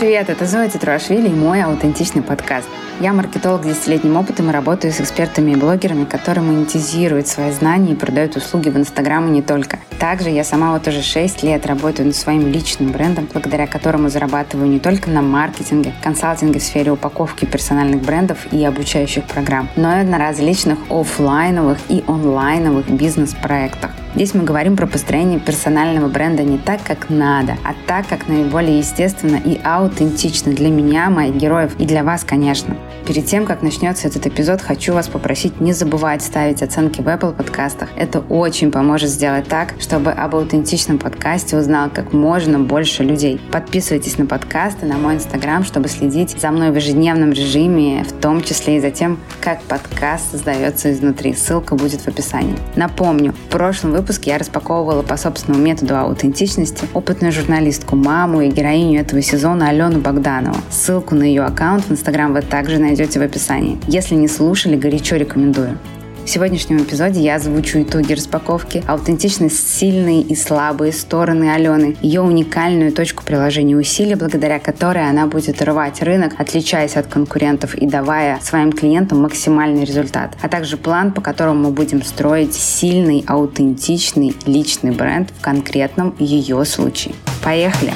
привет! Это Зоя Тетруашвили и мой аутентичный подкаст. Я маркетолог с десятилетним опытом и работаю с экспертами и блогерами, которые монетизируют свои знания и продают услуги в Инстаграм и не только. Также я сама вот уже 6 лет работаю над своим личным брендом, благодаря которому зарабатываю не только на маркетинге, консалтинге в сфере упаковки персональных брендов и обучающих программ, но и на различных офлайновых и онлайновых бизнес-проектах. Здесь мы говорим про построение персонального бренда не так, как надо, а так, как наиболее естественно и аутентично для меня, моих героев и для вас, конечно. Перед тем, как начнется этот эпизод, хочу вас попросить не забывать ставить оценки в Apple подкастах. Это очень поможет сделать так, чтобы об аутентичном подкасте узнал как можно больше людей. Подписывайтесь на подкасты, на мой инстаграм, чтобы следить за мной в ежедневном режиме, в том числе и за тем, как подкаст создается изнутри. Ссылка будет в описании. Напомню, в прошлом выпуске я распаковывала по собственному методу аутентичности опытную журналистку, маму и героиню этого сезона Алену Богданову. Ссылку на ее аккаунт в инстаграм вы также найдете в описании. Если не слушали, горячо рекомендую. В сегодняшнем эпизоде я озвучу итоги распаковки, аутентичность, сильные и слабые стороны Алены, ее уникальную точку приложения усилий, благодаря которой она будет рвать рынок, отличаясь от конкурентов и давая своим клиентам максимальный результат, а также план, по которому мы будем строить сильный, аутентичный личный бренд в конкретном ее случае. Поехали!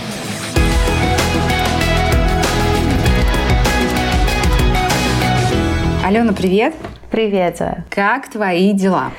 Алена, привет! Привет, Зоя. Как твои дела?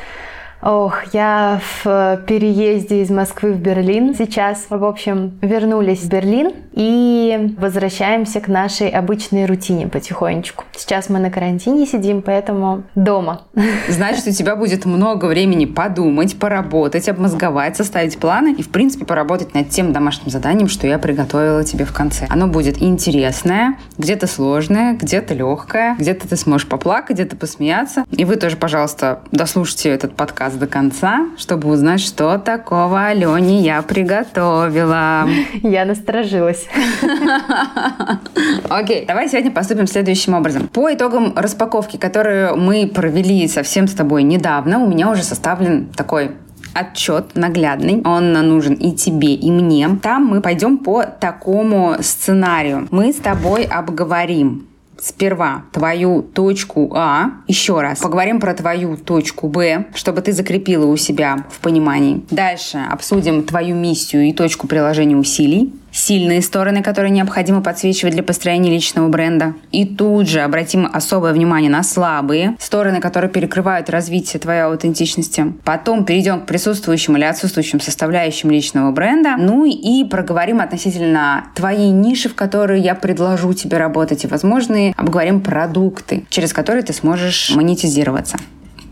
Ох, я в э, переезде из Москвы в Берлин. Сейчас, в общем, вернулись в Берлин и возвращаемся к нашей обычной рутине потихонечку. Сейчас мы на карантине сидим, поэтому дома. Значит, у тебя будет много времени подумать, поработать, обмозговать, составить планы и, в принципе, поработать над тем домашним заданием, что я приготовила тебе в конце. Оно будет интересное, где-то сложное, где-то легкое, где-то ты сможешь поплакать, где-то посмеяться. И вы тоже, пожалуйста, дослушайте этот подкаст до конца, чтобы узнать, что такого Алене я приготовила. Я насторожилась. Окей, давай сегодня поступим следующим образом. По итогам распаковки, которую мы провели совсем с тобой недавно, у меня уже составлен такой отчет наглядный. Он нужен и тебе, и мне. Там мы пойдем по такому сценарию. Мы с тобой обговорим сперва твою точку А, еще раз поговорим про твою точку Б, чтобы ты закрепила у себя в понимании. Дальше обсудим твою миссию и точку приложения усилий сильные стороны, которые необходимо подсвечивать для построения личного бренда. И тут же обратим особое внимание на слабые стороны, которые перекрывают развитие твоей аутентичности. Потом перейдем к присутствующим или отсутствующим составляющим личного бренда. Ну и проговорим относительно твоей ниши, в которой я предложу тебе работать, и возможные обговорим продукты, через которые ты сможешь монетизироваться.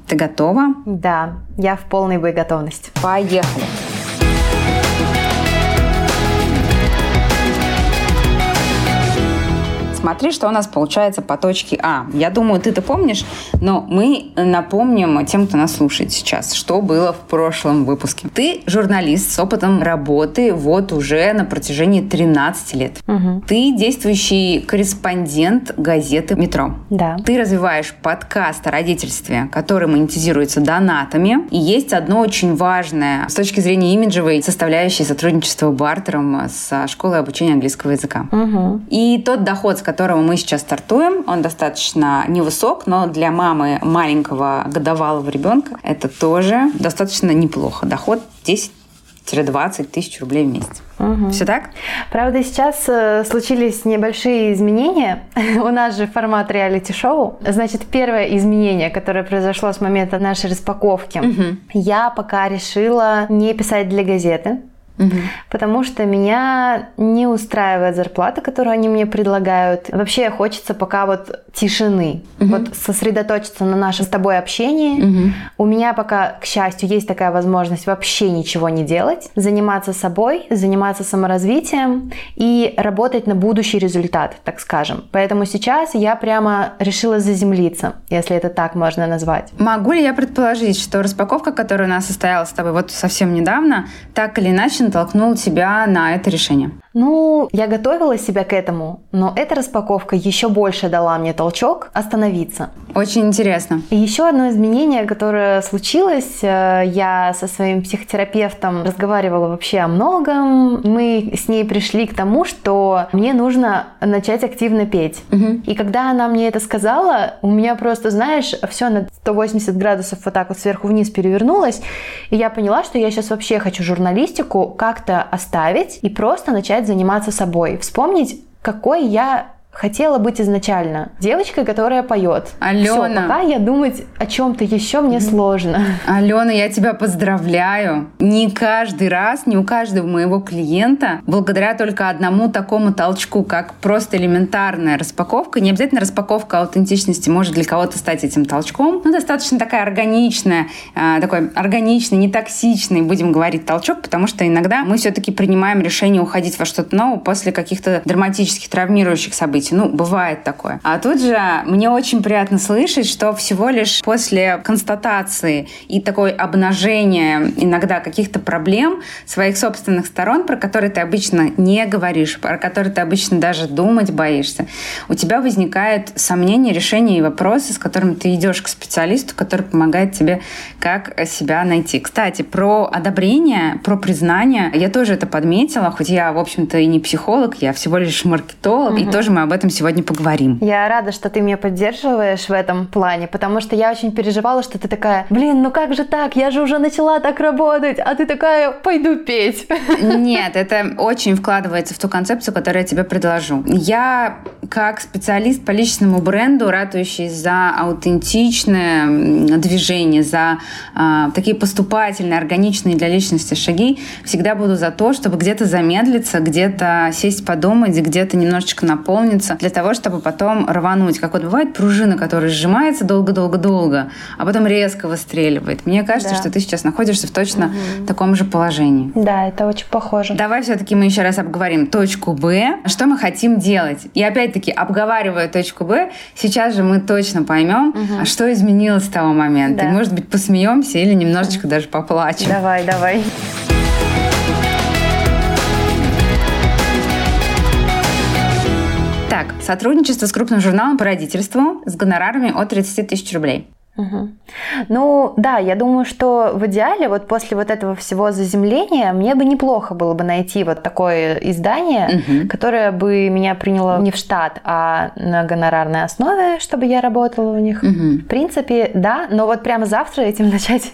Ты готова? Да, я в полной боеготовности. Поехали! Смотри, что у нас получается по точке А. Я думаю, ты это помнишь, но мы напомним тем, кто нас слушает сейчас, что было в прошлом выпуске. Ты журналист с опытом работы вот уже на протяжении 13 лет. Угу. Ты действующий корреспондент газеты «Метро». Да. Ты развиваешь подкаст о родительстве, который монетизируется донатами. И есть одно очень важное с точки зрения имиджевой составляющей сотрудничества бартером с школой обучения английского языка. Угу. И тот доход, с которого мы сейчас стартуем, он достаточно невысок, но для мамы маленького годовалого ребенка это тоже достаточно неплохо. Доход 10 20 тысяч рублей в месяц. Угу. Все так? Правда, сейчас э, случились небольшие изменения. У нас же формат реалити-шоу. Значит, первое изменение, которое произошло с момента нашей распаковки, угу. я пока решила не писать для газеты. Угу. Потому что меня не устраивает зарплата, которую они мне предлагают. Вообще хочется пока вот тишины, угу. вот сосредоточиться на нашем с тобой общении. Угу. У меня пока, к счастью, есть такая возможность вообще ничего не делать, заниматься собой, заниматься саморазвитием и работать на будущий результат, так скажем. Поэтому сейчас я прямо решила заземлиться, если это так можно назвать. Могу ли я предположить, что распаковка, которая у нас состоялась с тобой вот совсем недавно, так или иначе натолкнул тебя на это решение? Ну, я готовила себя к этому, но эта распаковка еще больше дала мне толчок остановиться. Очень интересно. И еще одно изменение, которое случилось, э, я со своим психотерапевтом разговаривала вообще о многом. Мы с ней пришли к тому, что мне нужно начать активно петь. Угу. И когда она мне это сказала, у меня просто, знаешь, все на 180 градусов вот так вот сверху вниз перевернулось. И я поняла, что я сейчас вообще хочу журналистику как-то оставить и просто начать заниматься собой. Вспомнить, какой я хотела быть изначально девочкой, которая поет. Алена. Все, пока я думать о чем-то еще мне сложно. Алена, я тебя поздравляю. Не каждый раз, не у каждого моего клиента, благодаря только одному такому толчку, как просто элементарная распаковка, не обязательно распаковка аутентичности может для кого-то стать этим толчком, но достаточно такая органичная, э, такой органичный, не токсичный, будем говорить, толчок, потому что иногда мы все-таки принимаем решение уходить во что-то новое после каких-то драматических, травмирующих событий быть. Ну, бывает такое. А тут же мне очень приятно слышать, что всего лишь после констатации и такой обнажения иногда каких-то проблем своих собственных сторон, про которые ты обычно не говоришь, про которые ты обычно даже думать боишься, у тебя возникает сомнение, решение и вопросы, с которыми ты идешь к специалисту, который помогает тебе как себя найти. Кстати, про одобрение, про признание, я тоже это подметила, хоть я, в общем-то, и не психолог, я всего лишь маркетолог, угу. и тоже мы об этом сегодня поговорим. Я рада, что ты меня поддерживаешь в этом плане, потому что я очень переживала, что ты такая, блин, ну как же так, я же уже начала так работать, а ты такая, пойду петь. Нет, это очень вкладывается в ту концепцию, которую я тебе предложу. Я как специалист по личному бренду, ратующий за аутентичное движение, за э, такие поступательные, органичные для личности шаги, всегда буду за то, чтобы где-то замедлиться, где-то сесть подумать, где-то немножечко наполнить наполнится для того, чтобы потом рвануть. Как вот бывает пружина, которая сжимается долго-долго-долго, а потом резко выстреливает. Мне кажется, да. что ты сейчас находишься в точно угу. таком же положении. Да, это очень похоже. Давай все-таки мы еще раз обговорим точку Б. Что мы хотим делать? И опять-таки, обговаривая точку Б, сейчас же мы точно поймем, угу. а что изменилось с того момента. Да. И, может быть, посмеемся или немножечко даже поплачем. Давай, давай. Так, сотрудничество с крупным журналом по родительству с гонорарами от 30 тысяч рублей. Угу. Ну да, я думаю, что в идеале вот после вот этого всего заземления мне бы неплохо было бы найти вот такое издание, угу. которое бы меня приняло не в штат, а на гонорарной основе, чтобы я работала у них. Угу. В принципе, да, но вот прямо завтра этим начать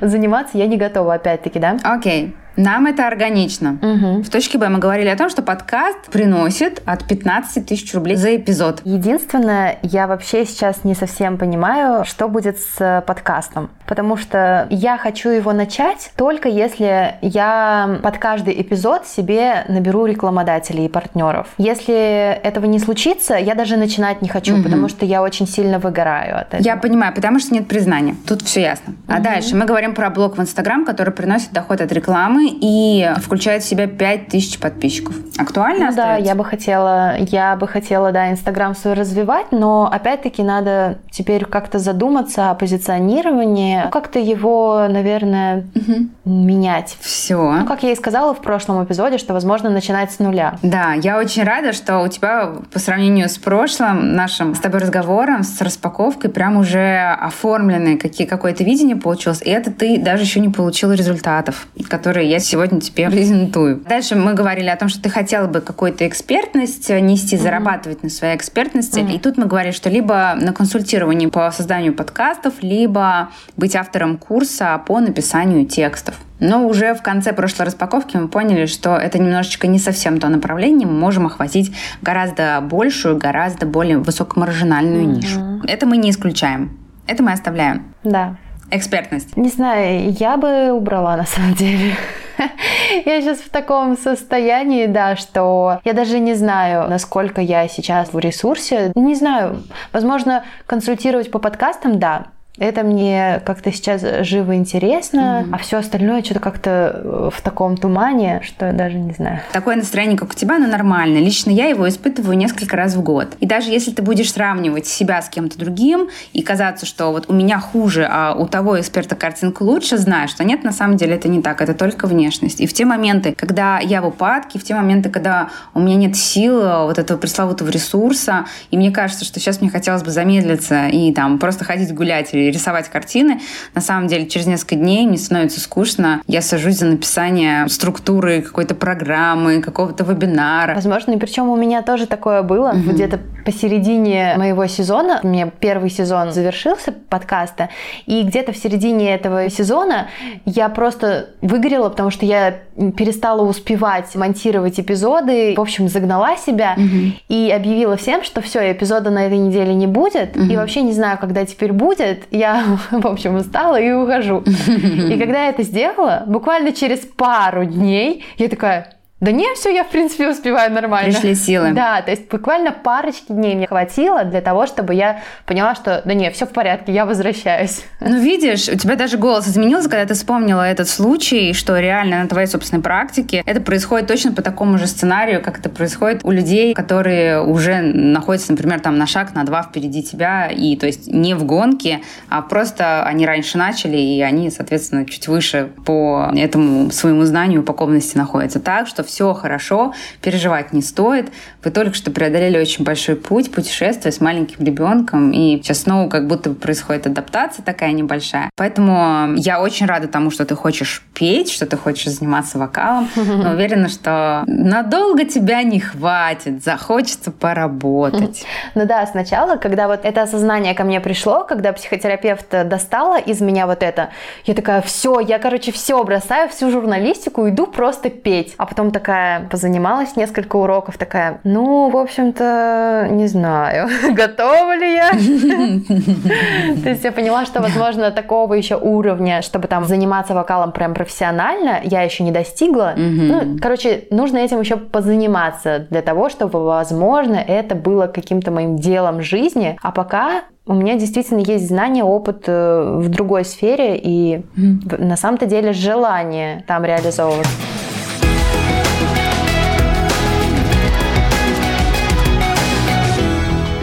заниматься я не готова опять-таки, да? Окей. Нам это органично. Угу. В точке Б мы говорили о том, что подкаст приносит от 15 тысяч рублей за эпизод. Единственное, я вообще сейчас не совсем понимаю, что будет с подкастом. Потому что я хочу его начать только если я под каждый эпизод себе наберу рекламодателей и партнеров. Если этого не случится, я даже начинать не хочу, угу. потому что я очень сильно выгораю от этого. Я понимаю, потому что нет признания. Тут все ясно. А угу. дальше мы говорим про блог в Инстаграм, который приносит доход от рекламы рекламы и включает в себя 5000 подписчиков. Актуально ну, Да, я бы хотела, я бы хотела, да, Инстаграм свой развивать, но опять-таки надо теперь как-то задуматься о позиционировании, как-то его, наверное, угу. менять. Все. Ну, как я и сказала в прошлом эпизоде, что возможно начинать с нуля. Да, я очень рада, что у тебя по сравнению с прошлым нашим с тобой разговором, с распаковкой, прям уже оформленное какие, какое-то видение получилось, и это ты даже еще не получил результатов, которые я сегодня тебе презентую. Дальше мы говорили о том, что ты хотела бы какую-то экспертность нести, mm-hmm. зарабатывать на своей экспертности. Mm-hmm. И тут мы говорили, что либо на консультировании по созданию подкастов, либо быть автором курса по написанию текстов. Но уже в конце прошлой распаковки мы поняли, что это немножечко не совсем то направление. Мы можем охватить гораздо большую, гораздо более высокомаржинальную mm-hmm. нишу. Это мы не исключаем. Это мы оставляем. Да. Экспертность. Не знаю, я бы убрала на самом деле. Я сейчас в таком состоянии, да, что я даже не знаю, насколько я сейчас в ресурсе. Не знаю, возможно, консультировать по подкастам, да, Это мне как-то сейчас живо интересно, mm-hmm. а все остальное что-то как-то э, в таком тумане, что я даже не знаю. Такое настроение, как у тебя, оно нормально. Лично я его испытываю несколько раз в год. И даже если ты будешь сравнивать себя с кем-то другим и казаться, что вот у меня хуже, а у того эксперта картинка лучше, знаешь, что нет, на самом деле это не так, это только внешность. И в те моменты, когда я в упадке, в те моменты, когда у меня нет сил э, вот этого пресловутого ресурса, и мне кажется, что сейчас мне хотелось бы замедлиться и там просто ходить гулять рисовать картины. На самом деле, через несколько дней мне становится скучно. Я сажусь за написание структуры какой-то программы, какого-то вебинара. Возможно, и причем у меня тоже такое было. Угу. Где-то посередине моего сезона, у меня первый сезон завершился подкаста, и где-то в середине этого сезона я просто выгорела, потому что я перестала успевать монтировать эпизоды, в общем, загнала себя угу. и объявила всем, что все, эпизода на этой неделе не будет, угу. и вообще не знаю, когда теперь будет. Я, в общем, устала и ухожу. И когда я это сделала, буквально через пару дней я такая, да не, все, я, в принципе, успеваю нормально. Пришли силы. Да, то есть буквально парочки дней мне хватило для того, чтобы я поняла, что да не, все в порядке, я возвращаюсь. Ну, видишь, у тебя даже голос изменился, когда ты вспомнила этот случай, что реально на твоей собственной практике это происходит точно по такому же сценарию, как это происходит у людей, которые уже находятся, например, там на шаг, на два впереди тебя, и то есть не в гонке, а просто они раньше начали, и они, соответственно, чуть выше по этому своему знанию упакованности находятся. Так что все хорошо, переживать не стоит. Вы только что преодолели очень большой путь, путешествие с маленьким ребенком, и сейчас снова как будто происходит адаптация такая небольшая. Поэтому я очень рада тому, что ты хочешь петь, что ты хочешь заниматься вокалом, но уверена, что надолго тебя не хватит, захочется поработать. Ну да, сначала, когда вот это осознание ко мне пришло, когда психотерапевт достала из меня вот это, я такая, все, я, короче, все бросаю, всю журналистику, иду просто петь. А потом так такая позанималась несколько уроков, такая, ну, в общем-то, не знаю, готова ли я. То есть я поняла, что, возможно, такого еще уровня, чтобы там заниматься вокалом прям профессионально, я еще не достигла. Ну, короче, нужно этим еще позаниматься для того, чтобы, возможно, это было каким-то моим делом жизни. А пока у меня действительно есть знания, опыт э, в другой сфере и на самом-то деле желание там реализовываться.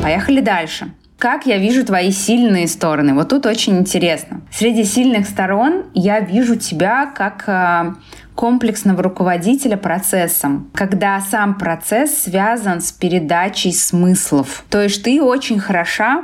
Поехали дальше. Как я вижу твои сильные стороны? Вот тут очень интересно. Среди сильных сторон я вижу тебя как э, комплексного руководителя процессом, когда сам процесс связан с передачей смыслов. То есть ты очень хороша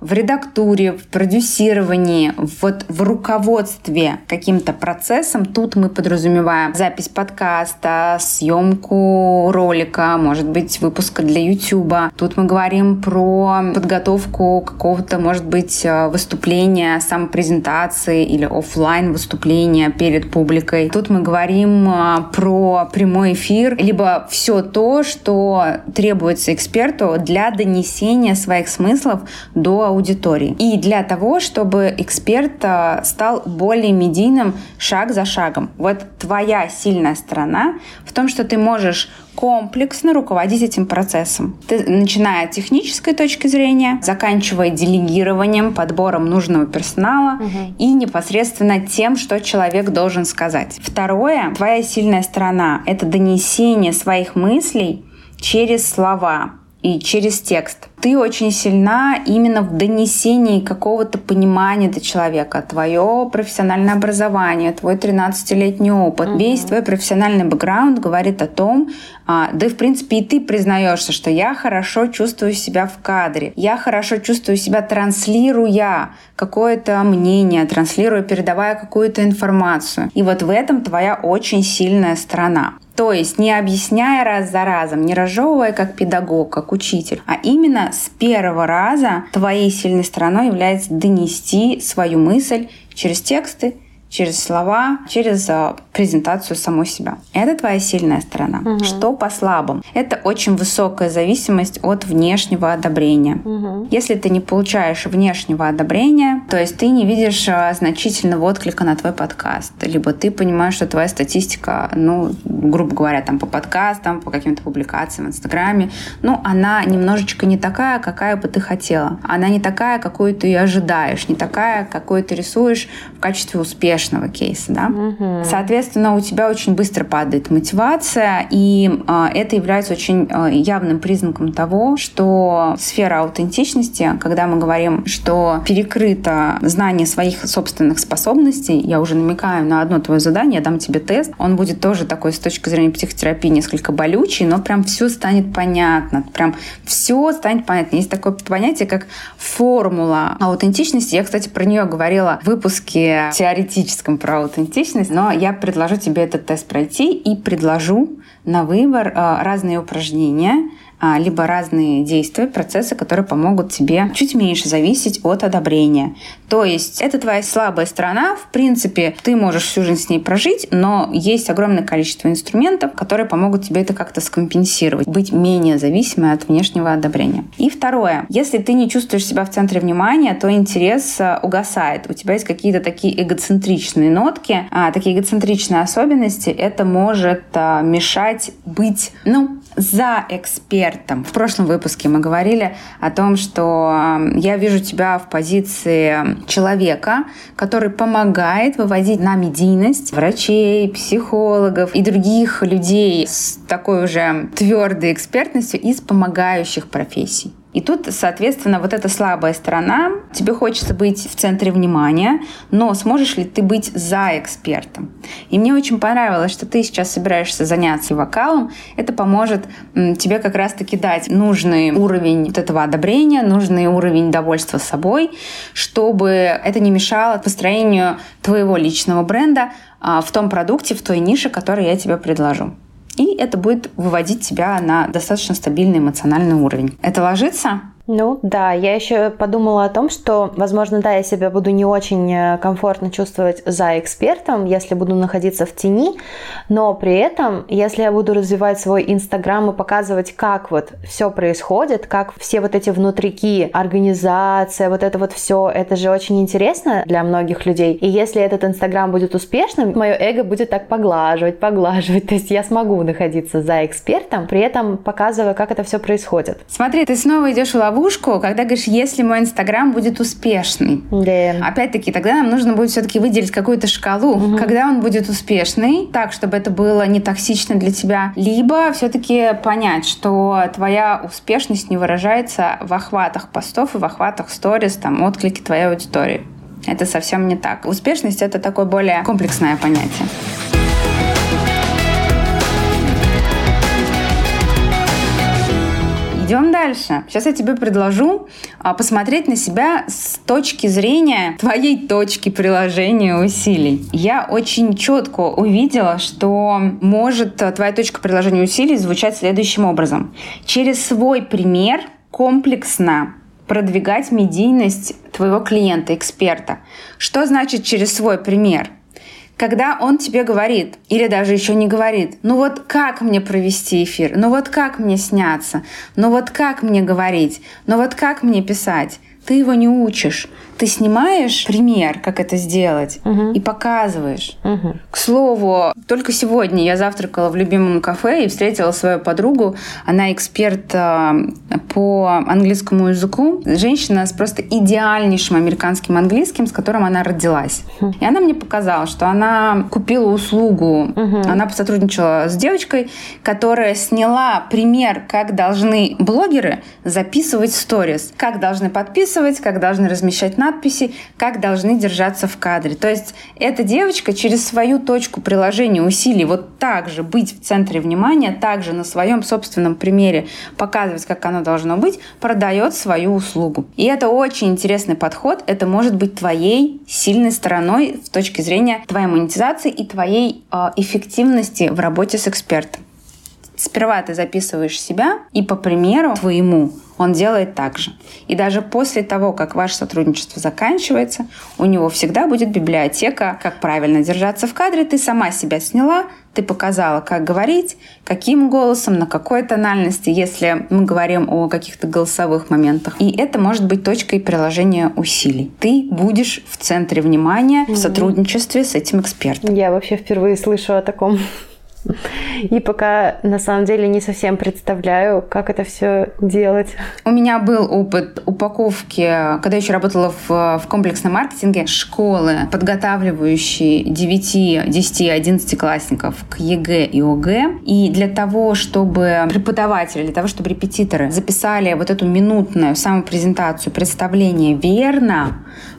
в редактуре, в продюсировании, вот в руководстве каким-то процессом. Тут мы подразумеваем запись подкаста, съемку ролика, может быть, выпуска для YouTube. Тут мы говорим про подготовку какого-то, может быть, выступления, самопрезентации или офлайн выступления перед публикой. Тут мы говорим а, про прямой эфир, либо все то, что требуется эксперту для донесения своих смыслов до аудитории. И для того, чтобы эксперт а, стал более медийным шаг за шагом. Вот твоя сильная сторона в том, что ты можешь комплексно руководить этим процессом. Ты, начиная от технической точки зрения, заканчивая делегированием, подбором нужного персонала угу. и непосредственно тем, что человек должен сказать. Второе, твоя сильная сторона — это донесение своих мыслей через слова и через текст. Ты очень сильна именно в донесении какого-то понимания до человека. Твое профессиональное образование, твой 13-летний опыт, угу. весь твой профессиональный бэкграунд говорит о том, а, да и в принципе и ты признаешься, что я хорошо чувствую себя в кадре, я хорошо чувствую себя транслируя какое-то мнение, транслируя, передавая какую-то информацию. И вот в этом твоя очень сильная сторона. То есть не объясняя раз за разом, не разжевывая как педагог, как учитель, а именно с первого раза твоей сильной стороной является донести свою мысль через тексты, через слова, через а, презентацию самой себя. Это твоя сильная сторона. Угу. Что по слабым? Это очень высокая зависимость от внешнего одобрения. Угу. Если ты не получаешь внешнего одобрения, то есть ты не видишь а, значительного отклика на твой подкаст, либо ты понимаешь, что твоя статистика, ну, грубо говоря, там по подкастам, по каким-то публикациям в Инстаграме, ну, она немножечко не такая, какая бы ты хотела. Она не такая, какую ты ожидаешь, не такая, какую ты рисуешь в качестве успешного кейса, да. Угу. Соответственно, у тебя очень быстро падает мотивация, и э, это является очень э, явным признаком того, что сфера аутентичности, когда мы говорим, что перекрыто знание своих собственных способностей, я уже намекаю на одно твое задание, я дам тебе тест, он будет тоже такой с точки зрения психотерапии несколько болючий, но прям все станет понятно, прям все станет понятно. Есть такое понятие, как формула аутентичности. Я, кстати, про нее говорила в выпуске теоретическом про аутентичность, но я предложу тебе этот тест пройти и предложу на выбор э, разные упражнения, либо разные действия, процессы, которые помогут тебе чуть меньше зависеть от одобрения. То есть это твоя слабая сторона, в принципе, ты можешь всю жизнь с ней прожить, но есть огромное количество инструментов, которые помогут тебе это как-то скомпенсировать, быть менее зависимой от внешнего одобрения. И второе, если ты не чувствуешь себя в центре внимания, то интерес э, угасает. У тебя есть какие-то такие эгоцентричные нотки, а, такие эгоцентричные особенности, это может а, мешать быть, ну, за экспертом. В прошлом выпуске мы говорили о том, что я вижу тебя в позиции человека, который помогает выводить на медийность врачей, психологов и других людей с такой уже твердой экспертностью из помогающих профессий. И тут, соответственно, вот эта слабая сторона, тебе хочется быть в центре внимания, но сможешь ли ты быть за экспертом? И мне очень понравилось, что ты сейчас собираешься заняться вокалом. Это поможет тебе как раз-таки дать нужный уровень вот этого одобрения, нужный уровень довольства собой, чтобы это не мешало построению твоего личного бренда а, в том продукте, в той нише, который я тебе предложу и это будет выводить тебя на достаточно стабильный эмоциональный уровень. Это ложится? Ну да, я еще подумала о том, что, возможно, да, я себя буду не очень э, комфортно чувствовать за экспертом, если буду находиться в тени, но при этом, если я буду развивать свой Инстаграм и показывать, как вот все происходит, как все вот эти внутрики, организация, вот это вот все, это же очень интересно для многих людей. И если этот Инстаграм будет успешным, мое эго будет так поглаживать, поглаживать, то есть я смогу находиться за экспертом, при этом показывая, как это все происходит. Смотри, ты снова идешь в ловушку ловушку, когда говоришь, если мой Инстаграм будет успешный. Да. Опять-таки, тогда нам нужно будет все-таки выделить какую-то шкалу, угу. когда он будет успешный, так, чтобы это было не токсично для тебя, либо все-таки понять, что твоя успешность не выражается в охватах постов и в охватах сторис, там, отклики твоей аудитории. Это совсем не так. Успешность — это такое более комплексное понятие. Идем дальше. Сейчас я тебе предложу а, посмотреть на себя с точки зрения твоей точки приложения усилий. Я очень четко увидела, что может твоя точка приложения усилий звучать следующим образом. Через свой пример комплексно продвигать медийность твоего клиента, эксперта. Что значит через свой пример? Когда он тебе говорит, или даже еще не говорит, ну вот как мне провести эфир, ну вот как мне сняться, ну вот как мне говорить, ну вот как мне писать, ты его не учишь, ты снимаешь пример, как это сделать, угу. и показываешь. Угу. К слову, только сегодня я завтракала в любимом кафе и встретила свою подругу. Она эксперт а, по английскому языку. Женщина с просто идеальнейшим американским английским, с которым она родилась. Угу. И она мне показала, что она купила услугу. Угу. Она сотрудничала с девочкой, которая сняла пример, как должны блогеры записывать сторис, как должны подписывать, как должны размещать на надписи, как должны держаться в кадре. То есть эта девочка через свою точку приложения усилий вот так же быть в центре внимания, также на своем собственном примере показывать, как оно должно быть, продает свою услугу. И это очень интересный подход. Это может быть твоей сильной стороной с точки зрения твоей монетизации и твоей э, эффективности в работе с экспертом. Сперва ты записываешь себя и по примеру твоему он делает так же. И даже после того, как ваше сотрудничество заканчивается, у него всегда будет библиотека, как правильно держаться в кадре. Ты сама себя сняла, ты показала, как говорить, каким голосом, на какой тональности, если мы говорим о каких-то голосовых моментах. И это может быть точкой приложения усилий. Ты будешь в центре внимания в сотрудничестве с этим экспертом. Я вообще впервые слышу о таком. И пока на самом деле не совсем представляю, как это все делать. У меня был опыт упаковки, когда еще работала в, в комплексном маркетинге, школы, подготавливающие 9, 10, 11 классников к ЕГЭ и ОГЭ. И для того, чтобы преподаватели, для того, чтобы репетиторы записали вот эту минутную самопрезентацию, представление верно,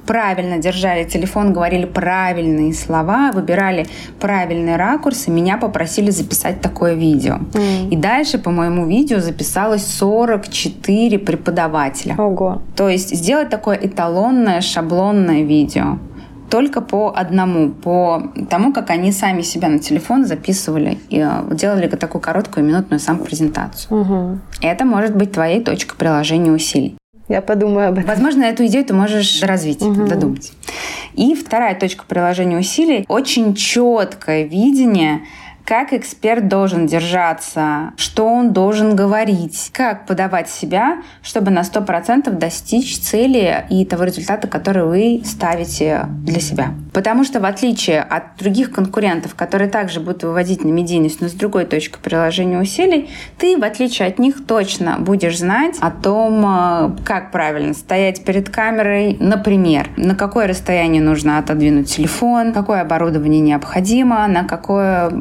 правильно держали телефон, говорили правильные слова, выбирали правильные ракурсы, меня попросили записать такое видео. М-м. И дальше по моему видео записалось 44 преподавателя. Ого. То есть сделать такое эталонное, шаблонное видео только по одному, по тому, как они сами себя на телефон записывали и э, делали такую короткую минутную самопрезентацию. Угу. Это может быть твоей точкой приложения усилий. Я подумаю об этом. Возможно, эту идею ты можешь развить, угу. додумать. И вторая точка приложения усилий – очень четкое видение как эксперт должен держаться, что он должен говорить, как подавать себя, чтобы на 100% достичь цели и того результата, который вы ставите для себя. Потому что в отличие от других конкурентов, которые также будут выводить на медийность, но с другой точки приложения усилий, ты, в отличие от них, точно будешь знать о том, э, как правильно стоять перед камерой, например, на какое расстояние нужно отодвинуть телефон, какое оборудование необходимо, на какое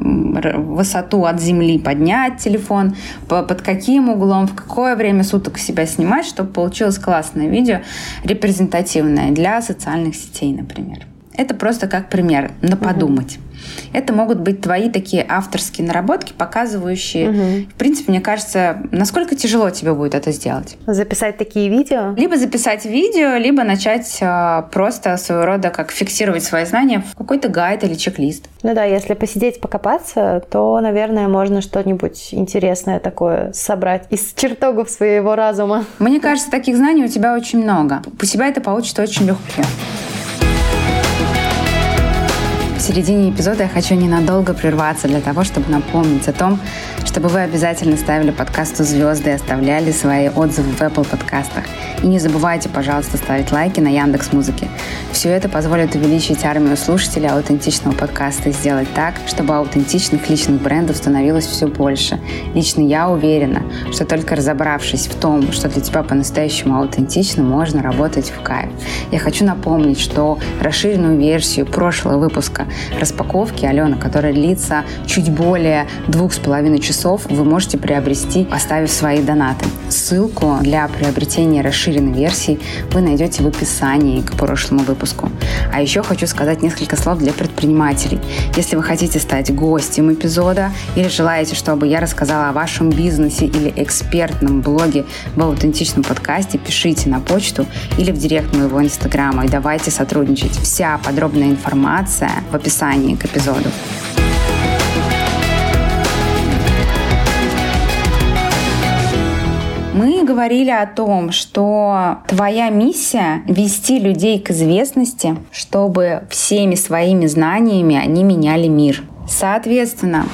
высоту от земли поднять телефон, под каким углом, в какое время суток себя снимать, чтобы получилось классное видео, репрезентативное для социальных сетей, например. Это просто как пример, на подумать. Это могут быть твои такие авторские наработки, показывающие, угу. в принципе, мне кажется, насколько тяжело тебе будет это сделать. Записать такие видео? Либо записать видео, либо начать э, просто своего рода как фиксировать свои знания в какой-то гайд или чек-лист. Ну да, если посидеть, покопаться, то, наверное, можно что-нибудь интересное такое собрать из чертогов своего разума. Мне кажется, таких знаний у тебя очень много. У себя это получится очень легко середине эпизода я хочу ненадолго прерваться для того, чтобы напомнить о том, чтобы вы обязательно ставили подкасту звезды и оставляли свои отзывы в Apple подкастах. И не забывайте, пожалуйста, ставить лайки на Яндекс Музыке. Все это позволит увеличить армию слушателей аутентичного подкаста и сделать так, чтобы аутентичных личных брендов становилось все больше. Лично я уверена, что только разобравшись в том, что для тебя по-настоящему аутентично, можно работать в кайф. Я хочу напомнить, что расширенную версию прошлого выпуска распаковки Алена, которая длится чуть более двух с половиной часов, вы можете приобрести, оставив свои донаты. Ссылку для приобретения расширенной версии вы найдете в описании к прошлому выпуску. А еще хочу сказать несколько слов для предпринимателей. Если вы хотите стать гостем эпизода или желаете, чтобы я рассказала о вашем бизнесе или экспертном блоге в аутентичном подкасте, пишите на почту или в директ моего инстаграма и давайте сотрудничать. Вся подробная информация в описании к эпизоду. Мы говорили о том, что твоя миссия — вести людей к известности, чтобы всеми своими знаниями они меняли мир. Соответственно,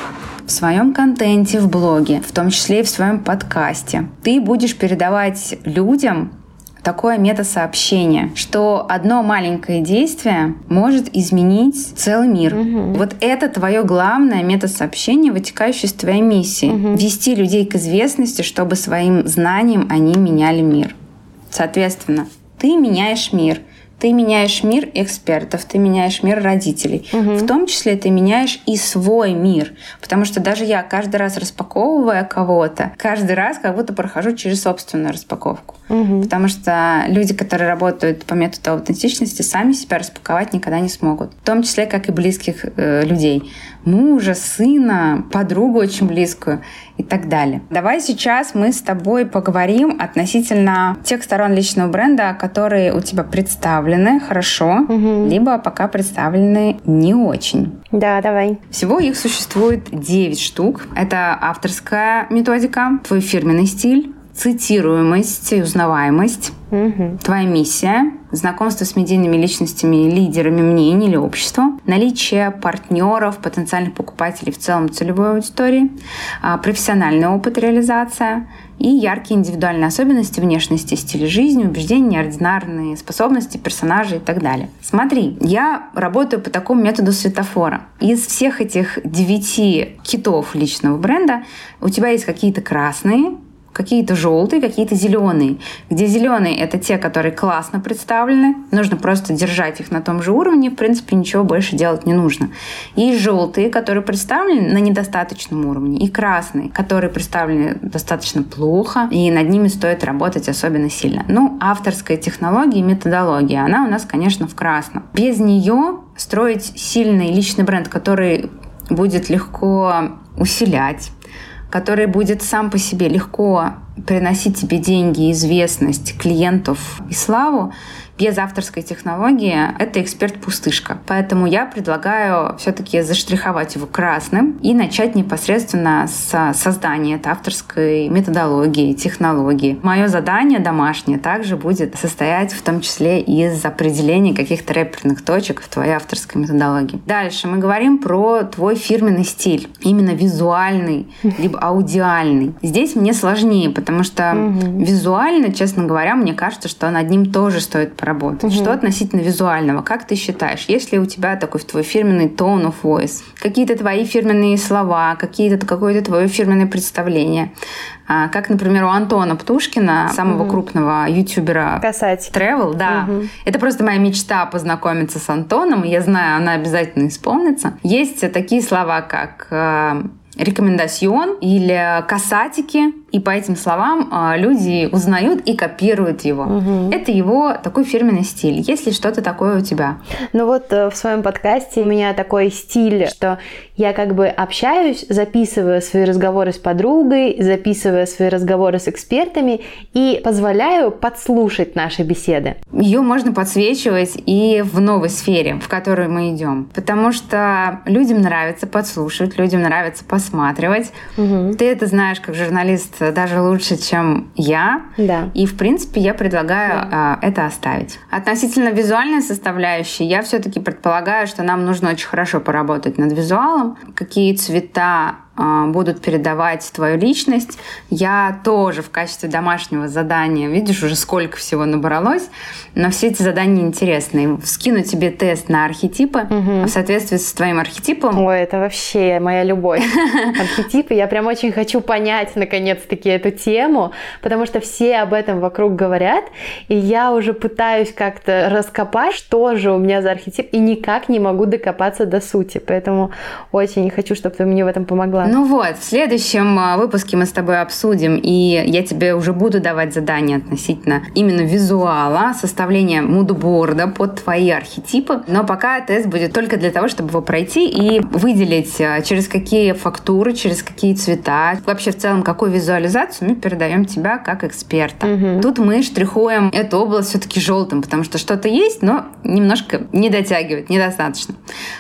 в своем контенте в блоге, в том числе и в своем подкасте, ты будешь передавать людям такое метасообщение, что одно маленькое действие может изменить целый мир. Угу. Вот это твое главное метасообщение, вытекающее из твоей миссии. Угу. Вести людей к известности, чтобы своим знанием они меняли мир. Соответственно, ты меняешь мир – ты меняешь мир экспертов, ты меняешь мир родителей. Угу. В том числе ты меняешь и свой мир. Потому что даже я каждый раз распаковывая кого-то, каждый раз как будто прохожу через собственную распаковку. Угу. Потому что люди, которые работают по методу аутентичности, сами себя распаковать никогда не смогут. В том числе, как и близких э, людей. Мужа, сына, подругу очень близкую и так далее. Давай сейчас мы с тобой поговорим относительно тех сторон личного бренда, которые у тебя представлены хорошо, угу. либо пока представлены не очень. Да, давай. Всего их существует 9 штук. Это авторская методика, твой фирменный стиль, цитируемость и узнаваемость. Угу. Твоя миссия – знакомство с медийными личностями, лидерами мнений или общества, наличие партнеров, потенциальных покупателей в целом целевой аудитории, а, профессиональный опыт реализация и яркие индивидуальные особенности внешности, стиля жизни, убеждения, неординарные способности персонажей и так далее. Смотри, я работаю по такому методу светофора. Из всех этих девяти китов личного бренда у тебя есть какие-то красные, какие-то желтые, какие-то зеленые. Где зеленые это те, которые классно представлены, нужно просто держать их на том же уровне, в принципе, ничего больше делать не нужно. И желтые, которые представлены на недостаточном уровне, и красные, которые представлены достаточно плохо, и над ними стоит работать особенно сильно. Ну, авторская технология и методология, она у нас, конечно, в красном. Без нее строить сильный личный бренд, который будет легко усилять, который будет сам по себе легко приносить тебе деньги, известность, клиентов и славу, без авторской технологии это эксперт-пустышка. Поэтому я предлагаю все-таки заштриховать его красным и начать непосредственно с создания этой авторской методологии, технологии. Мое задание домашнее также будет состоять в том числе из определения каких-то реперных точек в твоей авторской методологии. Дальше мы говорим про твой фирменный стиль, именно визуальный, либо аудиальный. Здесь мне сложнее, потому что угу. визуально, честно говоря, мне кажется, что над ним тоже стоит поработать. Угу. Что относительно визуального? Как ты считаешь, есть ли у тебя такой твой фирменный tone of voice? Какие-то твои фирменные слова, какие-то какое-то твое фирменное представление? А, как, например, у Антона Птушкина, самого угу. крупного ютубера Касать. Travel, да. Угу. Это просто моя мечта познакомиться с Антоном, и я знаю, она обязательно исполнится. Есть такие слова, как э, рекомендацион или касатики, и по этим словам а, люди узнают и копируют его. Угу. Это его такой фирменный стиль. Есть ли что-то такое у тебя? Ну вот э, в своем подкасте у меня такой стиль, что я как бы общаюсь, записываю свои разговоры с подругой, записываю свои разговоры с экспертами и позволяю подслушать наши беседы. Ее можно подсвечивать и в новой сфере, в которую мы идем. Потому что людям нравится подслушивать, людям нравится посматривать. Угу. Ты это знаешь как журналист даже лучше, чем я. Да. И, в принципе, я предлагаю да. э, это оставить. Относительно визуальной составляющей, я все-таки предполагаю, что нам нужно очень хорошо поработать над визуалом. Какие цвета а, будут передавать твою личность. Я тоже в качестве домашнего задания, видишь, уже сколько всего набралось, но все эти задания интересные. Скину тебе тест на архетипы угу. в соответствии с твоим архетипом. Ой, это вообще моя любовь. Архетипы. Я прям очень хочу понять, наконец-таки, эту тему, потому что все об этом вокруг говорят, и я уже пытаюсь как-то раскопать, что же у меня за архетип, и никак не могу докопаться до сути. Поэтому очень хочу, чтобы ты мне в этом помогла. Ну вот, в следующем а, выпуске мы с тобой обсудим, и я тебе уже буду давать задания относительно именно визуала, составления мудборда под твои архетипы. Но пока тест будет только для того, чтобы его пройти и выделить, а, через какие фактуры, через какие цвета, вообще в целом какую визуализацию мы передаем тебя как эксперта. Угу. Тут мы штрихуем эту область все-таки желтым, потому что что-то есть, но немножко не дотягивает, недостаточно.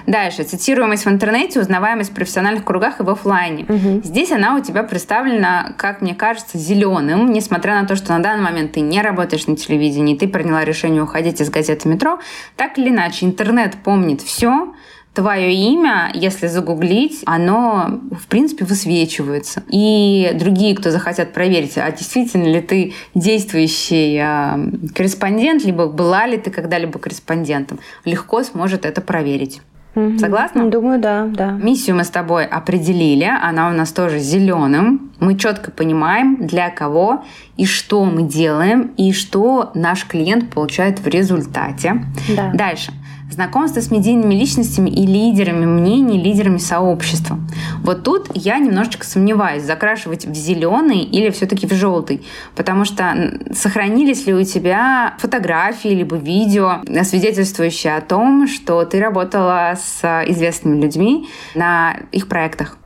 Дальше. Цитируемость в интернете, узнаваемость в профессиональных кругах и в офлайн офлайне. Угу. Здесь она у тебя представлена, как мне кажется, зеленым, несмотря на то, что на данный момент ты не работаешь на телевидении, ты приняла решение уходить из газеты «Метро». Так или иначе, интернет помнит все, твое имя, если загуглить, оно, в принципе, высвечивается. И другие, кто захотят проверить, а действительно ли ты действующий э, корреспондент, либо была ли ты когда-либо корреспондентом, легко сможет это проверить. Угу. Согласна? Думаю, да, да. Миссию мы с тобой определили, она у нас тоже зеленым. Мы четко понимаем, для кого и что мы делаем, и что наш клиент получает в результате. Да. Дальше знакомство с медийными личностями и лидерами мнений, лидерами сообщества. Вот тут я немножечко сомневаюсь, закрашивать в зеленый или все-таки в желтый, потому что сохранились ли у тебя фотографии либо видео, свидетельствующие о том, что ты работала с известными людьми на их проектах.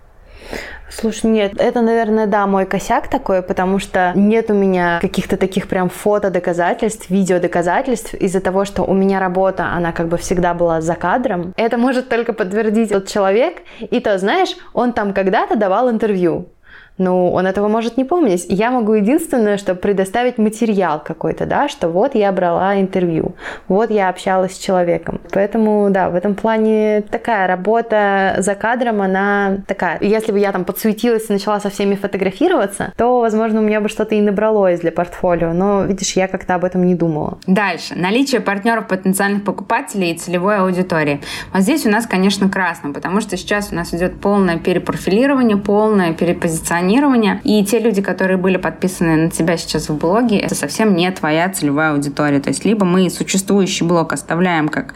Слушай, нет, это, наверное, да, мой косяк такой, потому что нет у меня каких-то таких прям фото доказательств, видео доказательств из-за того, что у меня работа, она как бы всегда была за кадром. Это может только подтвердить тот человек, и то, знаешь, он там когда-то давал интервью, ну, он этого может не помнить. Я могу единственное, что предоставить материал какой-то, да, что вот я брала интервью, вот я общалась с человеком. Поэтому, да, в этом плане такая работа за кадром, она такая. Если бы я там подсуетилась и начала со всеми фотографироваться, то, возможно, у меня бы что-то и набралось для портфолио. Но, видишь, я как-то об этом не думала. Дальше. Наличие партнеров, потенциальных покупателей и целевой аудитории. Вот здесь у нас, конечно, красно, потому что сейчас у нас идет полное перепрофилирование, полное перепозиционирование позиционирования. И те люди, которые были подписаны на тебя сейчас в блоге, это совсем не твоя целевая аудитория. То есть либо мы существующий блог оставляем как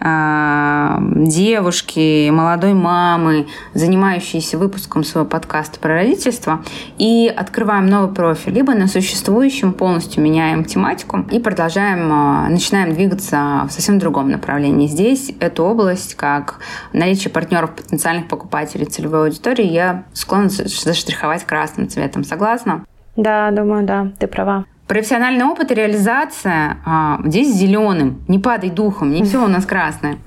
э, девушки, молодой мамы, занимающиеся выпуском своего подкаста про родительство, и открываем новый профиль, либо на существующем полностью меняем тематику и продолжаем, э, начинаем двигаться в совсем другом направлении. Здесь эту область, как наличие партнеров, потенциальных покупателей целевой аудитории, я склонна заштриховать рисовать красным цветом. Согласна? Да, думаю, да, ты права. Профессиональный опыт и реализация а, здесь зеленым. Не падай духом, не все у нас красное.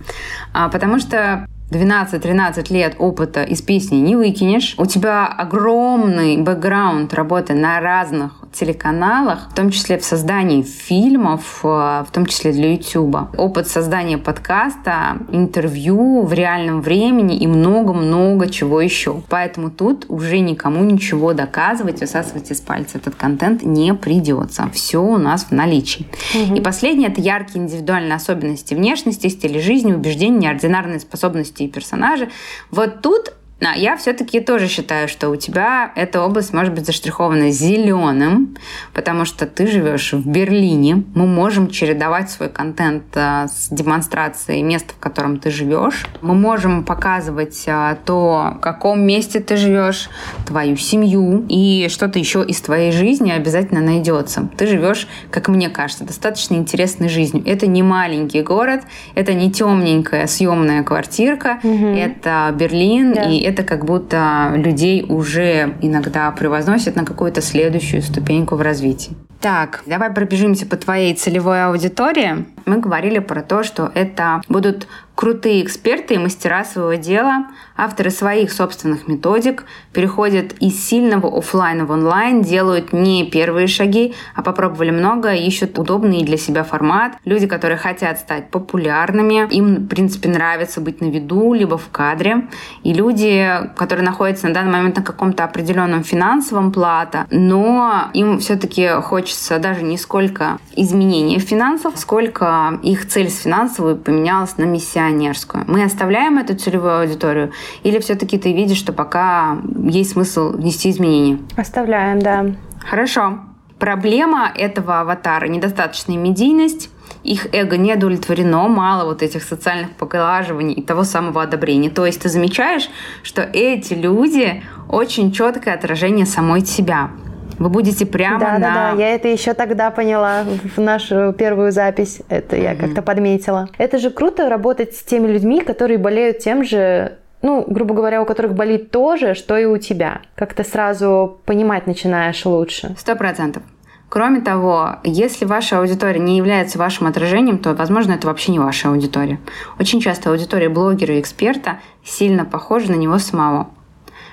А, потому что 12-13 лет опыта из песни не выкинешь. У тебя огромный бэкграунд работы на разных телеканалах, в том числе в создании фильмов, э, в том числе для YouTube. Опыт создания подкаста, интервью в реальном времени и много-много чего еще. Поэтому тут уже никому ничего доказывать, высасывать из пальца этот контент не придется. Все у нас в наличии. Угу. И последнее — это яркие индивидуальные особенности внешности, стиля жизни, убеждения, неординарные способности и персонажи. Вот тут а я все-таки тоже считаю, что у тебя эта область может быть заштрихована зеленым, потому что ты живешь в Берлине. Мы можем чередовать свой контент а, с демонстрацией места, в котором ты живешь. Мы можем показывать а, то, в каком месте ты живешь, твою семью и что-то еще из твоей жизни обязательно найдется. Ты живешь, как мне кажется, достаточно интересной жизнью. Это не маленький город, это не темненькая съемная квартирка, угу. это Берлин да. и это как будто людей уже иногда превозносят на какую-то следующую ступеньку в развитии. Так, давай пробежимся по твоей целевой аудитории. Мы говорили про то, что это будут крутые эксперты и мастера своего дела, авторы своих собственных методик, переходят из сильного офлайна в онлайн, делают не первые шаги, а попробовали много, ищут удобный для себя формат. Люди, которые хотят стать популярными, им, в принципе, нравится быть на виду, либо в кадре. И люди, которые находятся на данный момент на каком-то определенном финансовом плато, но им все-таки хочется даже не сколько изменения финансов, сколько их цель с финансовой поменялась на миссионерскую. Мы оставляем эту целевую аудиторию или все-таки ты видишь, что пока есть смысл внести изменения? Оставляем, да. Хорошо. Проблема этого аватара – недостаточная медийность, их эго не удовлетворено, мало вот этих социальных поглаживаний и того самого одобрения. То есть ты замечаешь, что эти люди очень четкое отражение самой себя. Вы будете прямо да, на... Да, да, я это еще тогда поняла в нашу первую запись. Это я mm-hmm. как-то подметила. Это же круто работать с теми людьми, которые болеют тем же ну, грубо говоря, у которых болит то же, что и у тебя. Как то сразу понимать начинаешь лучше. Сто процентов. Кроме того, если ваша аудитория не является вашим отражением, то, возможно, это вообще не ваша аудитория. Очень часто аудитория блогера и эксперта сильно похожа на него самого.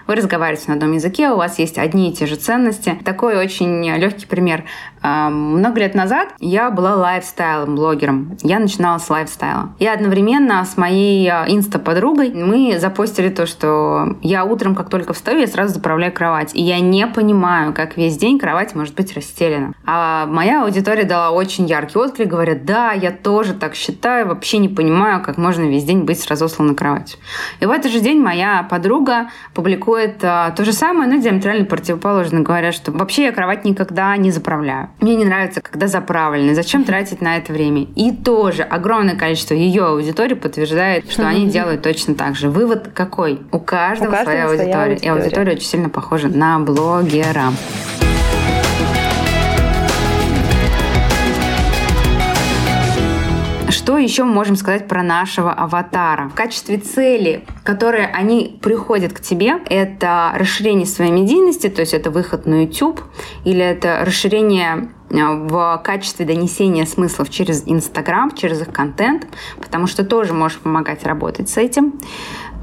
Вы разговариваете на одном языке, у вас есть одни и те же ценности. Такой очень легкий пример. Много лет назад я была лайфстайл-блогером. Я начинала с лайфстайла. И одновременно с моей а, инста-подругой мы запостили то, что я утром, как только встаю, я сразу заправляю кровать. И я не понимаю, как весь день кровать может быть расстелена. А моя аудитория дала очень яркий отклик, говорят, да, я тоже так считаю, вообще не понимаю, как можно весь день быть разосланной кроватью. И в этот же день моя подруга публикует а, то же самое, но диаметрально противоположно, говоря, что вообще я кровать никогда не заправляю. Мне не нравится, когда заправлены. Зачем тратить на это время? И тоже огромное количество ее аудитории подтверждает, что они делают точно так же. Вывод какой? У каждого, У каждого своя, аудитория. своя аудитория. И аудитория очень сильно похожа на блогера. Что еще можем сказать про нашего аватара? В качестве цели, которые они приходят к тебе, это расширение своей медийности, то есть это выход на YouTube, или это расширение э, в качестве донесения смыслов через Инстаграм, через их контент, потому что тоже можешь помогать работать с этим.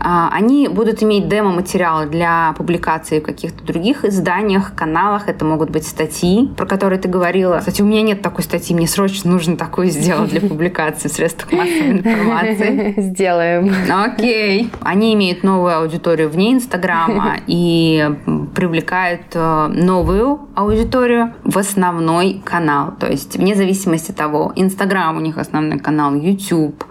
А, они будут иметь демо-материалы для публикации в каких-то других изданиях, каналах. Это могут быть статьи, про которые ты говорила. Кстати, у меня нет такой статьи, мне срочно нужно такую сделать для публикации в средствах массовой информации. Сделаем. Окей. Они имеют новую аудиторию вне Инстаграма и привлекают э, новую аудиторию в основной канал. То есть вне зависимости от того, Инстаграм у них основной канал, YouTube,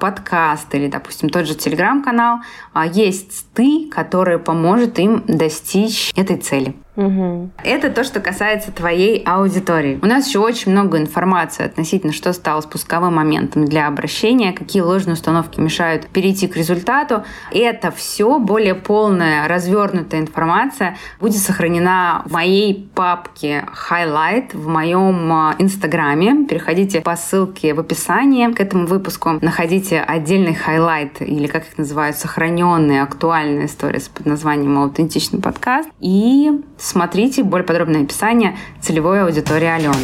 подкаст или, допустим, тот же Телеграм-канал, а, есть ты, который поможет им достичь этой цели. Угу. Это то, что касается твоей аудитории. У нас еще очень много информации относительно, что стало спусковым моментом для обращения, какие ложные установки мешают перейти к результату. Это все более полная, развернутая информация будет сохранена в моей папке Highlight в моем а, инстаграме. Переходите по ссылке в описании к этому выпуску. Находите отдельный highlight или, как их называют, сохраненные актуальные истории под названием «Аутентичный подкаст». И смотрите более подробное описание целевой аудитории Алены.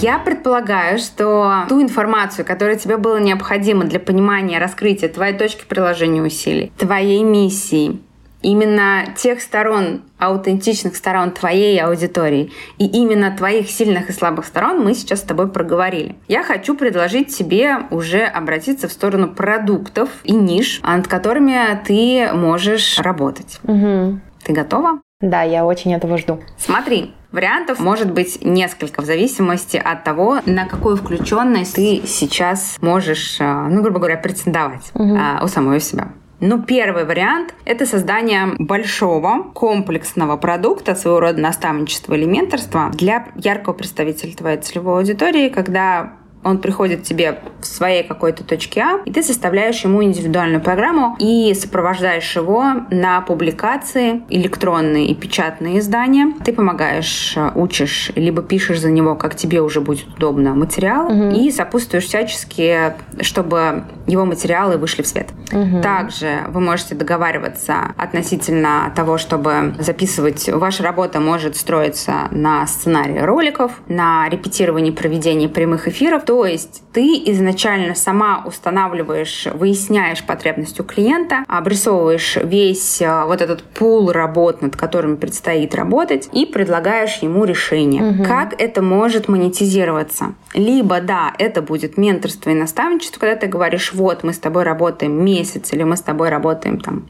Я предполагаю, что ту информацию, которая тебе было необходима для понимания раскрытия твоей точки приложения усилий, твоей миссии, именно тех сторон, аутентичных сторон твоей аудитории и именно твоих сильных и слабых сторон мы сейчас с тобой проговорили. Я хочу предложить тебе уже обратиться в сторону продуктов и ниш, над которыми ты можешь работать. Угу. Ты готова? Да, я очень этого жду. Смотри, Вариантов может быть несколько в зависимости от того, на какую включенность ты сейчас можешь, э, ну, грубо говоря, претендовать угу. у самой себя. Ну, первый вариант – это создание большого комплексного продукта, своего рода наставничества или менторства для яркого представителя твоей целевой аудитории, когда он приходит к тебе в своей какой-то точке А, и ты составляешь ему индивидуальную программу и сопровождаешь его на публикации электронные и печатные издания. Ты помогаешь, э, учишь, либо пишешь за него, как тебе уже будет удобно, материал, угу. и сопутствуешь всячески, чтобы его материалы вышли в свет. Угу. Также вы можете договариваться относительно того, чтобы записывать. Ваша работа может строиться на сценарии роликов, на репетировании проведения прямых эфиров, то есть ты изначально сама устанавливаешь, выясняешь потребность у клиента, обрисовываешь весь э, вот этот пул работ, над которыми предстоит работать, и предлагаешь ему решение. Угу. Как это может монетизироваться? Либо, да, это будет менторство и наставничество, когда ты говоришь, вот, мы с тобой работаем месяц, или мы с тобой работаем там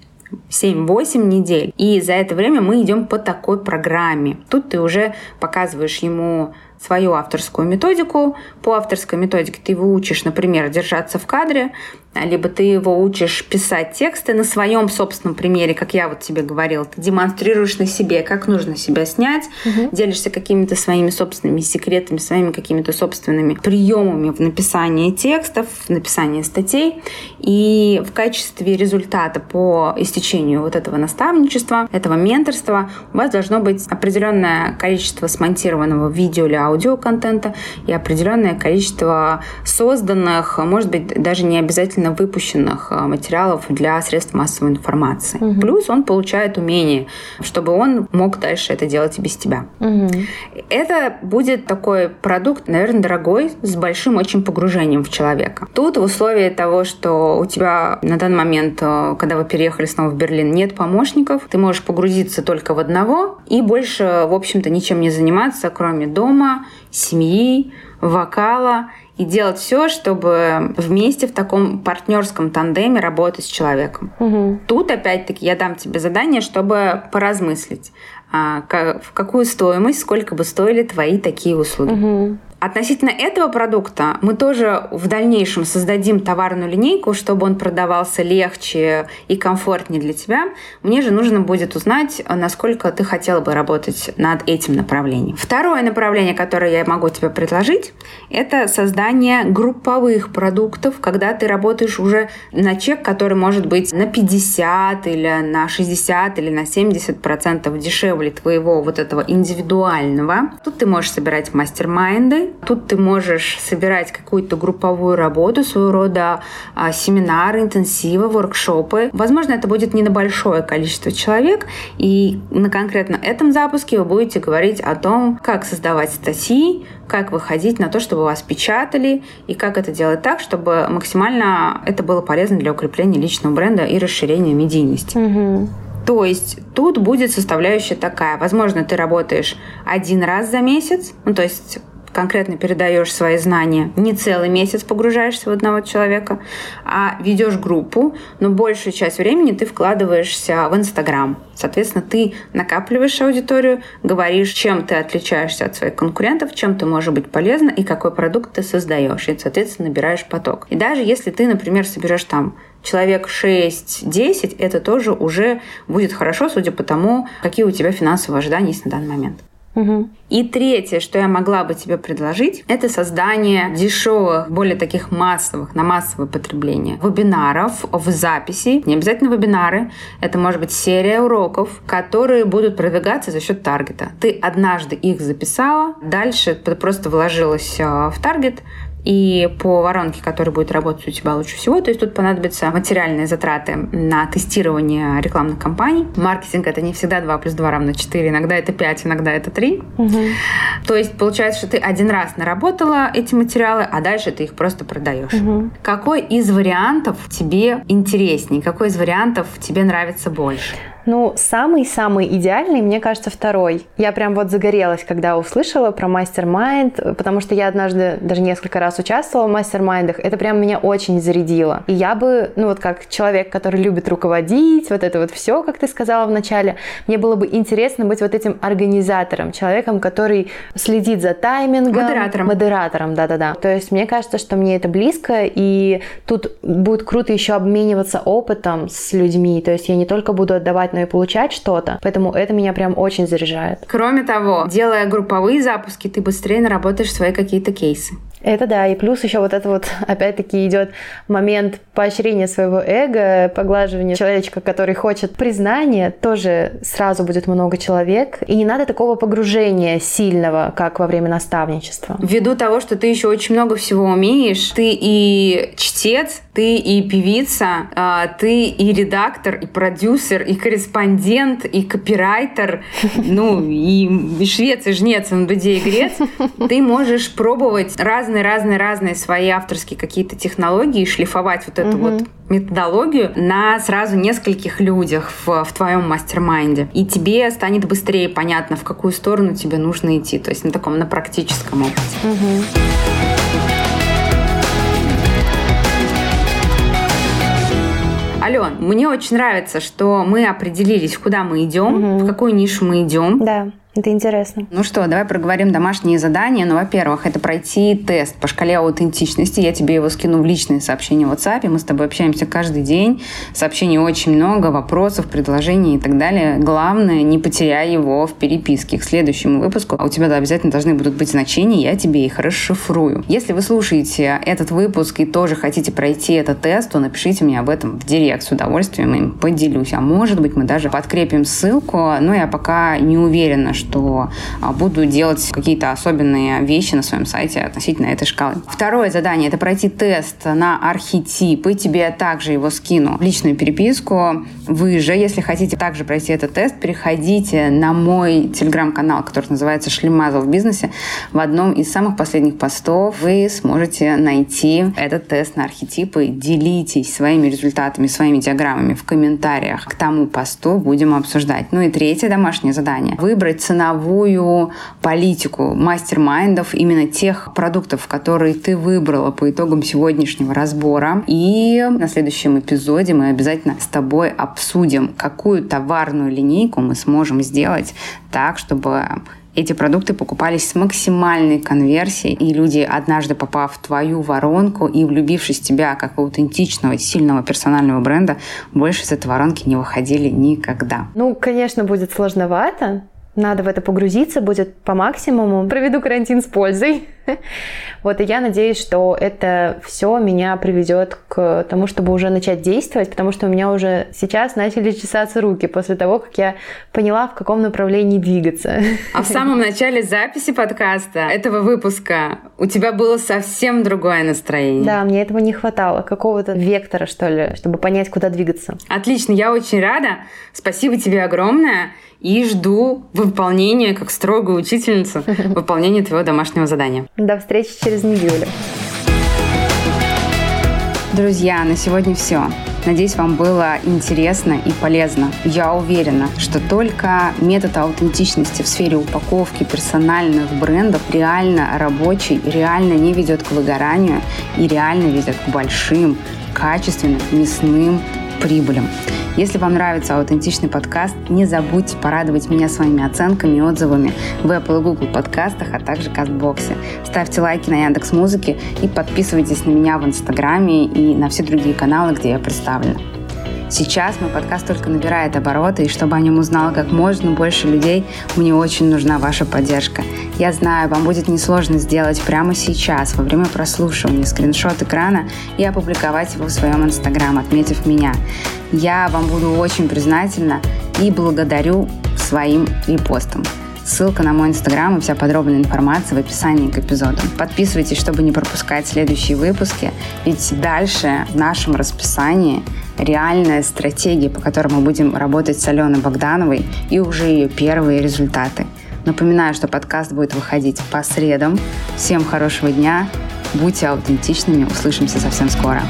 7-8 недель. И за это время мы идем по такой программе. Тут ты уже показываешь ему свою авторскую методику. По авторской методике ты его учишь, например, держаться в кадре, либо ты его учишь писать тексты на своем собственном примере, как я вот тебе говорила, ты демонстрируешь на себе, как нужно себя снять, угу. делишься какими-то своими собственными секретами, своими какими-то собственными приемами в написании текстов, в написании статей. И в качестве результата по истечению вот этого наставничества, этого менторства у вас должно быть определенное количество смонтированного видео или аудиоконтента и определенное количество созданных, может быть, даже не обязательно качественно выпущенных а, материалов для средств массовой информации. Угу. Плюс он получает умение, чтобы он мог дальше это делать и без тебя. Угу. Это будет такой продукт, наверное, дорогой, с большим очень погружением в человека. Тут в условии того, что у тебя на данный момент, а, когда вы переехали снова в Берлин, нет помощников, ты можешь погрузиться только в одного и больше, в общем-то, ничем не заниматься, кроме дома, семьи, вокала и делать все, чтобы вместе в таком партнерском тандеме работать с человеком. Угу. Тут опять-таки я дам тебе задание, чтобы поразмыслить, а, в какую стоимость, сколько бы стоили твои такие услуги. Угу. Относительно этого продукта мы тоже в дальнейшем создадим товарную линейку, чтобы он продавался легче и комфортнее для тебя. Мне же нужно будет узнать, насколько ты хотела бы работать над этим направлением. Второе направление, которое я могу тебе предложить, это создание групповых продуктов, когда ты работаешь уже на чек, который может быть на 50 или на 60 или на 70 процентов дешевле твоего вот этого индивидуального. Тут ты можешь собирать мастер-майнды, Тут ты можешь собирать какую-то групповую работу, своего рода а, семинары, интенсивы, воркшопы. Возможно, это будет не на большое количество человек, и на конкретно этом запуске вы будете говорить о том, как создавать статьи, как выходить на то, чтобы вас печатали, и как это делать так, чтобы максимально это было полезно для укрепления личного бренда и расширения медийности. Угу. То есть тут будет составляющая такая. Возможно, ты работаешь один раз за месяц, ну, то есть конкретно передаешь свои знания, не целый месяц погружаешься в одного человека, а ведешь группу, но большую часть времени ты вкладываешься в Инстаграм. Соответственно, ты накапливаешь аудиторию, говоришь, чем ты отличаешься от своих конкурентов, чем ты можешь быть полезна и какой продукт ты создаешь. И, соответственно, набираешь поток. И даже если ты, например, соберешь там человек 6-10, это тоже уже будет хорошо, судя по тому, какие у тебя финансовые ожидания есть на данный момент. Угу. И третье, что я могла бы тебе предложить, это создание дешевых, более таких массовых, на массовое потребление вебинаров в записи. Не обязательно вебинары, это может быть серия уроков, которые будут продвигаться за счет таргета. Ты однажды их записала, дальше ты просто вложилась э, в таргет, и по воронке, которая будет работать у тебя лучше всего. То есть тут понадобятся материальные затраты на тестирование рекламных кампаний. Маркетинг — это не всегда 2 плюс 2 равно 4, иногда это 5, иногда это 3. Угу. То есть получается, что ты один раз наработала эти материалы, а дальше ты их просто продаешь. Угу. Какой из вариантов тебе интереснее? Какой из вариантов тебе нравится больше? Ну, самый-самый идеальный, мне кажется, второй. Я прям вот загорелась, когда услышала про мастер-майнд, потому что я однажды даже несколько раз участвовала в мастер-майндах. Это прям меня очень зарядило. И я бы, ну вот как человек, который любит руководить, вот это вот все, как ты сказала в начале, мне было бы интересно быть вот этим организатором, человеком, который следит за таймингом. Модератором. Модератором, да-да-да. То есть мне кажется, что мне это близко, и тут будет круто еще обмениваться опытом с людьми. То есть я не только буду отдавать но и получать что-то. Поэтому это меня прям очень заряжает. Кроме того, делая групповые запуски, ты быстрее наработаешь свои какие-то кейсы. Это да, и плюс еще вот это вот, опять-таки, идет момент поощрения своего эго, поглаживания человечка, который хочет признания, тоже сразу будет много человек. И не надо такого погружения сильного, как во время наставничества. Ввиду того, что ты еще очень много всего умеешь, ты и чтец, ты и певица, а, ты и редактор, и продюсер, и корреспондент, и копирайтер, ну, и швец, и жнец, и игрец, ты можешь пробовать раз разные-разные-разные свои авторские какие-то технологии, шлифовать вот эту угу. вот методологию на сразу нескольких людях в, в твоем mastermind е. И тебе станет быстрее понятно, в какую сторону тебе нужно идти. То есть на таком, на практическом опыте. Угу. Ален, мне очень нравится, что мы определились, куда мы идем, угу. в какую нишу мы идем. Да. Это интересно. Ну что, давай проговорим домашние задания. Ну, во-первых, это пройти тест по шкале аутентичности. Я тебе его скину в личные сообщения в WhatsApp. Мы с тобой общаемся каждый день. Сообщений очень много, вопросов, предложений и так далее. Главное, не потеряй его в переписке к следующему выпуску. А у тебя да, обязательно должны будут быть значения, я тебе их расшифрую. Если вы слушаете этот выпуск и тоже хотите пройти этот тест, то напишите мне об этом в директ. С удовольствием им поделюсь. А может быть, мы даже подкрепим ссылку. Но я пока не уверена, что что а, буду делать какие-то особенные вещи на своем сайте относительно этой шкалы. Второе задание — это пройти тест на архетипы. Тебе также его скину в личную переписку. Вы же, если хотите также пройти этот тест, переходите на мой телеграм-канал, который называется «Шлемазл в бизнесе». В одном из самых последних постов вы сможете найти этот тест на архетипы. Делитесь своими результатами, своими диаграммами в комментариях к тому посту. Будем обсуждать. Ну и третье домашнее задание. Выбрать ценовую политику мастер-майндов, именно тех продуктов, которые ты выбрала по итогам сегодняшнего разбора. И на следующем эпизоде мы обязательно с тобой обсудим, какую товарную линейку мы сможем сделать так, чтобы эти продукты покупались с максимальной конверсией, и люди, однажды попав в твою воронку и влюбившись в тебя как аутентичного, сильного персонального бренда, больше из этой воронки не выходили никогда. Ну, конечно, будет сложновато, надо в это погрузиться, будет по максимуму. Проведу карантин с пользой. Вот, и я надеюсь, что это все меня приведет к тому, чтобы уже начать действовать, потому что у меня уже сейчас начали чесаться руки после того, как я поняла, в каком направлении двигаться. А в самом начале записи подкаста этого выпуска у тебя было совсем другое настроение. Да, мне этого не хватало, какого-то вектора, что ли, чтобы понять, куда двигаться. Отлично, я очень рада. Спасибо тебе огромное и жду выполнения, как строгая учительница, выполнения твоего домашнего задания. До встречи через неделю. Друзья, на сегодня все. Надеюсь, вам было интересно и полезно. Я уверена, что только метод аутентичности в сфере упаковки персональных брендов реально рабочий, реально не ведет к выгоранию и реально ведет к большим, качественным, мясным прибылям. Если вам нравится аутентичный подкаст, не забудьте порадовать меня своими оценками и отзывами в Apple и Google подкастах, а также Кастбоксе. Ставьте лайки на Яндекс Музыке и подписывайтесь на меня в Инстаграме и на все другие каналы, где я представлена. Сейчас мой подкаст только набирает обороты, и чтобы о нем узнало как можно больше людей, мне очень нужна ваша поддержка. Я знаю, вам будет несложно сделать прямо сейчас, во время прослушивания, скриншот экрана и опубликовать его в своем инстаграм, отметив меня. Я вам буду очень признательна и благодарю своим репостом. Ссылка на мой инстаграм и вся подробная информация в описании к эпизоду. Подписывайтесь, чтобы не пропускать следующие выпуски, ведь дальше в нашем расписании реальная стратегия, по которой мы будем работать с Аленой Богдановой и уже ее первые результаты. Напоминаю, что подкаст будет выходить по средам. Всем хорошего дня, будьте аутентичными, услышимся совсем скоро.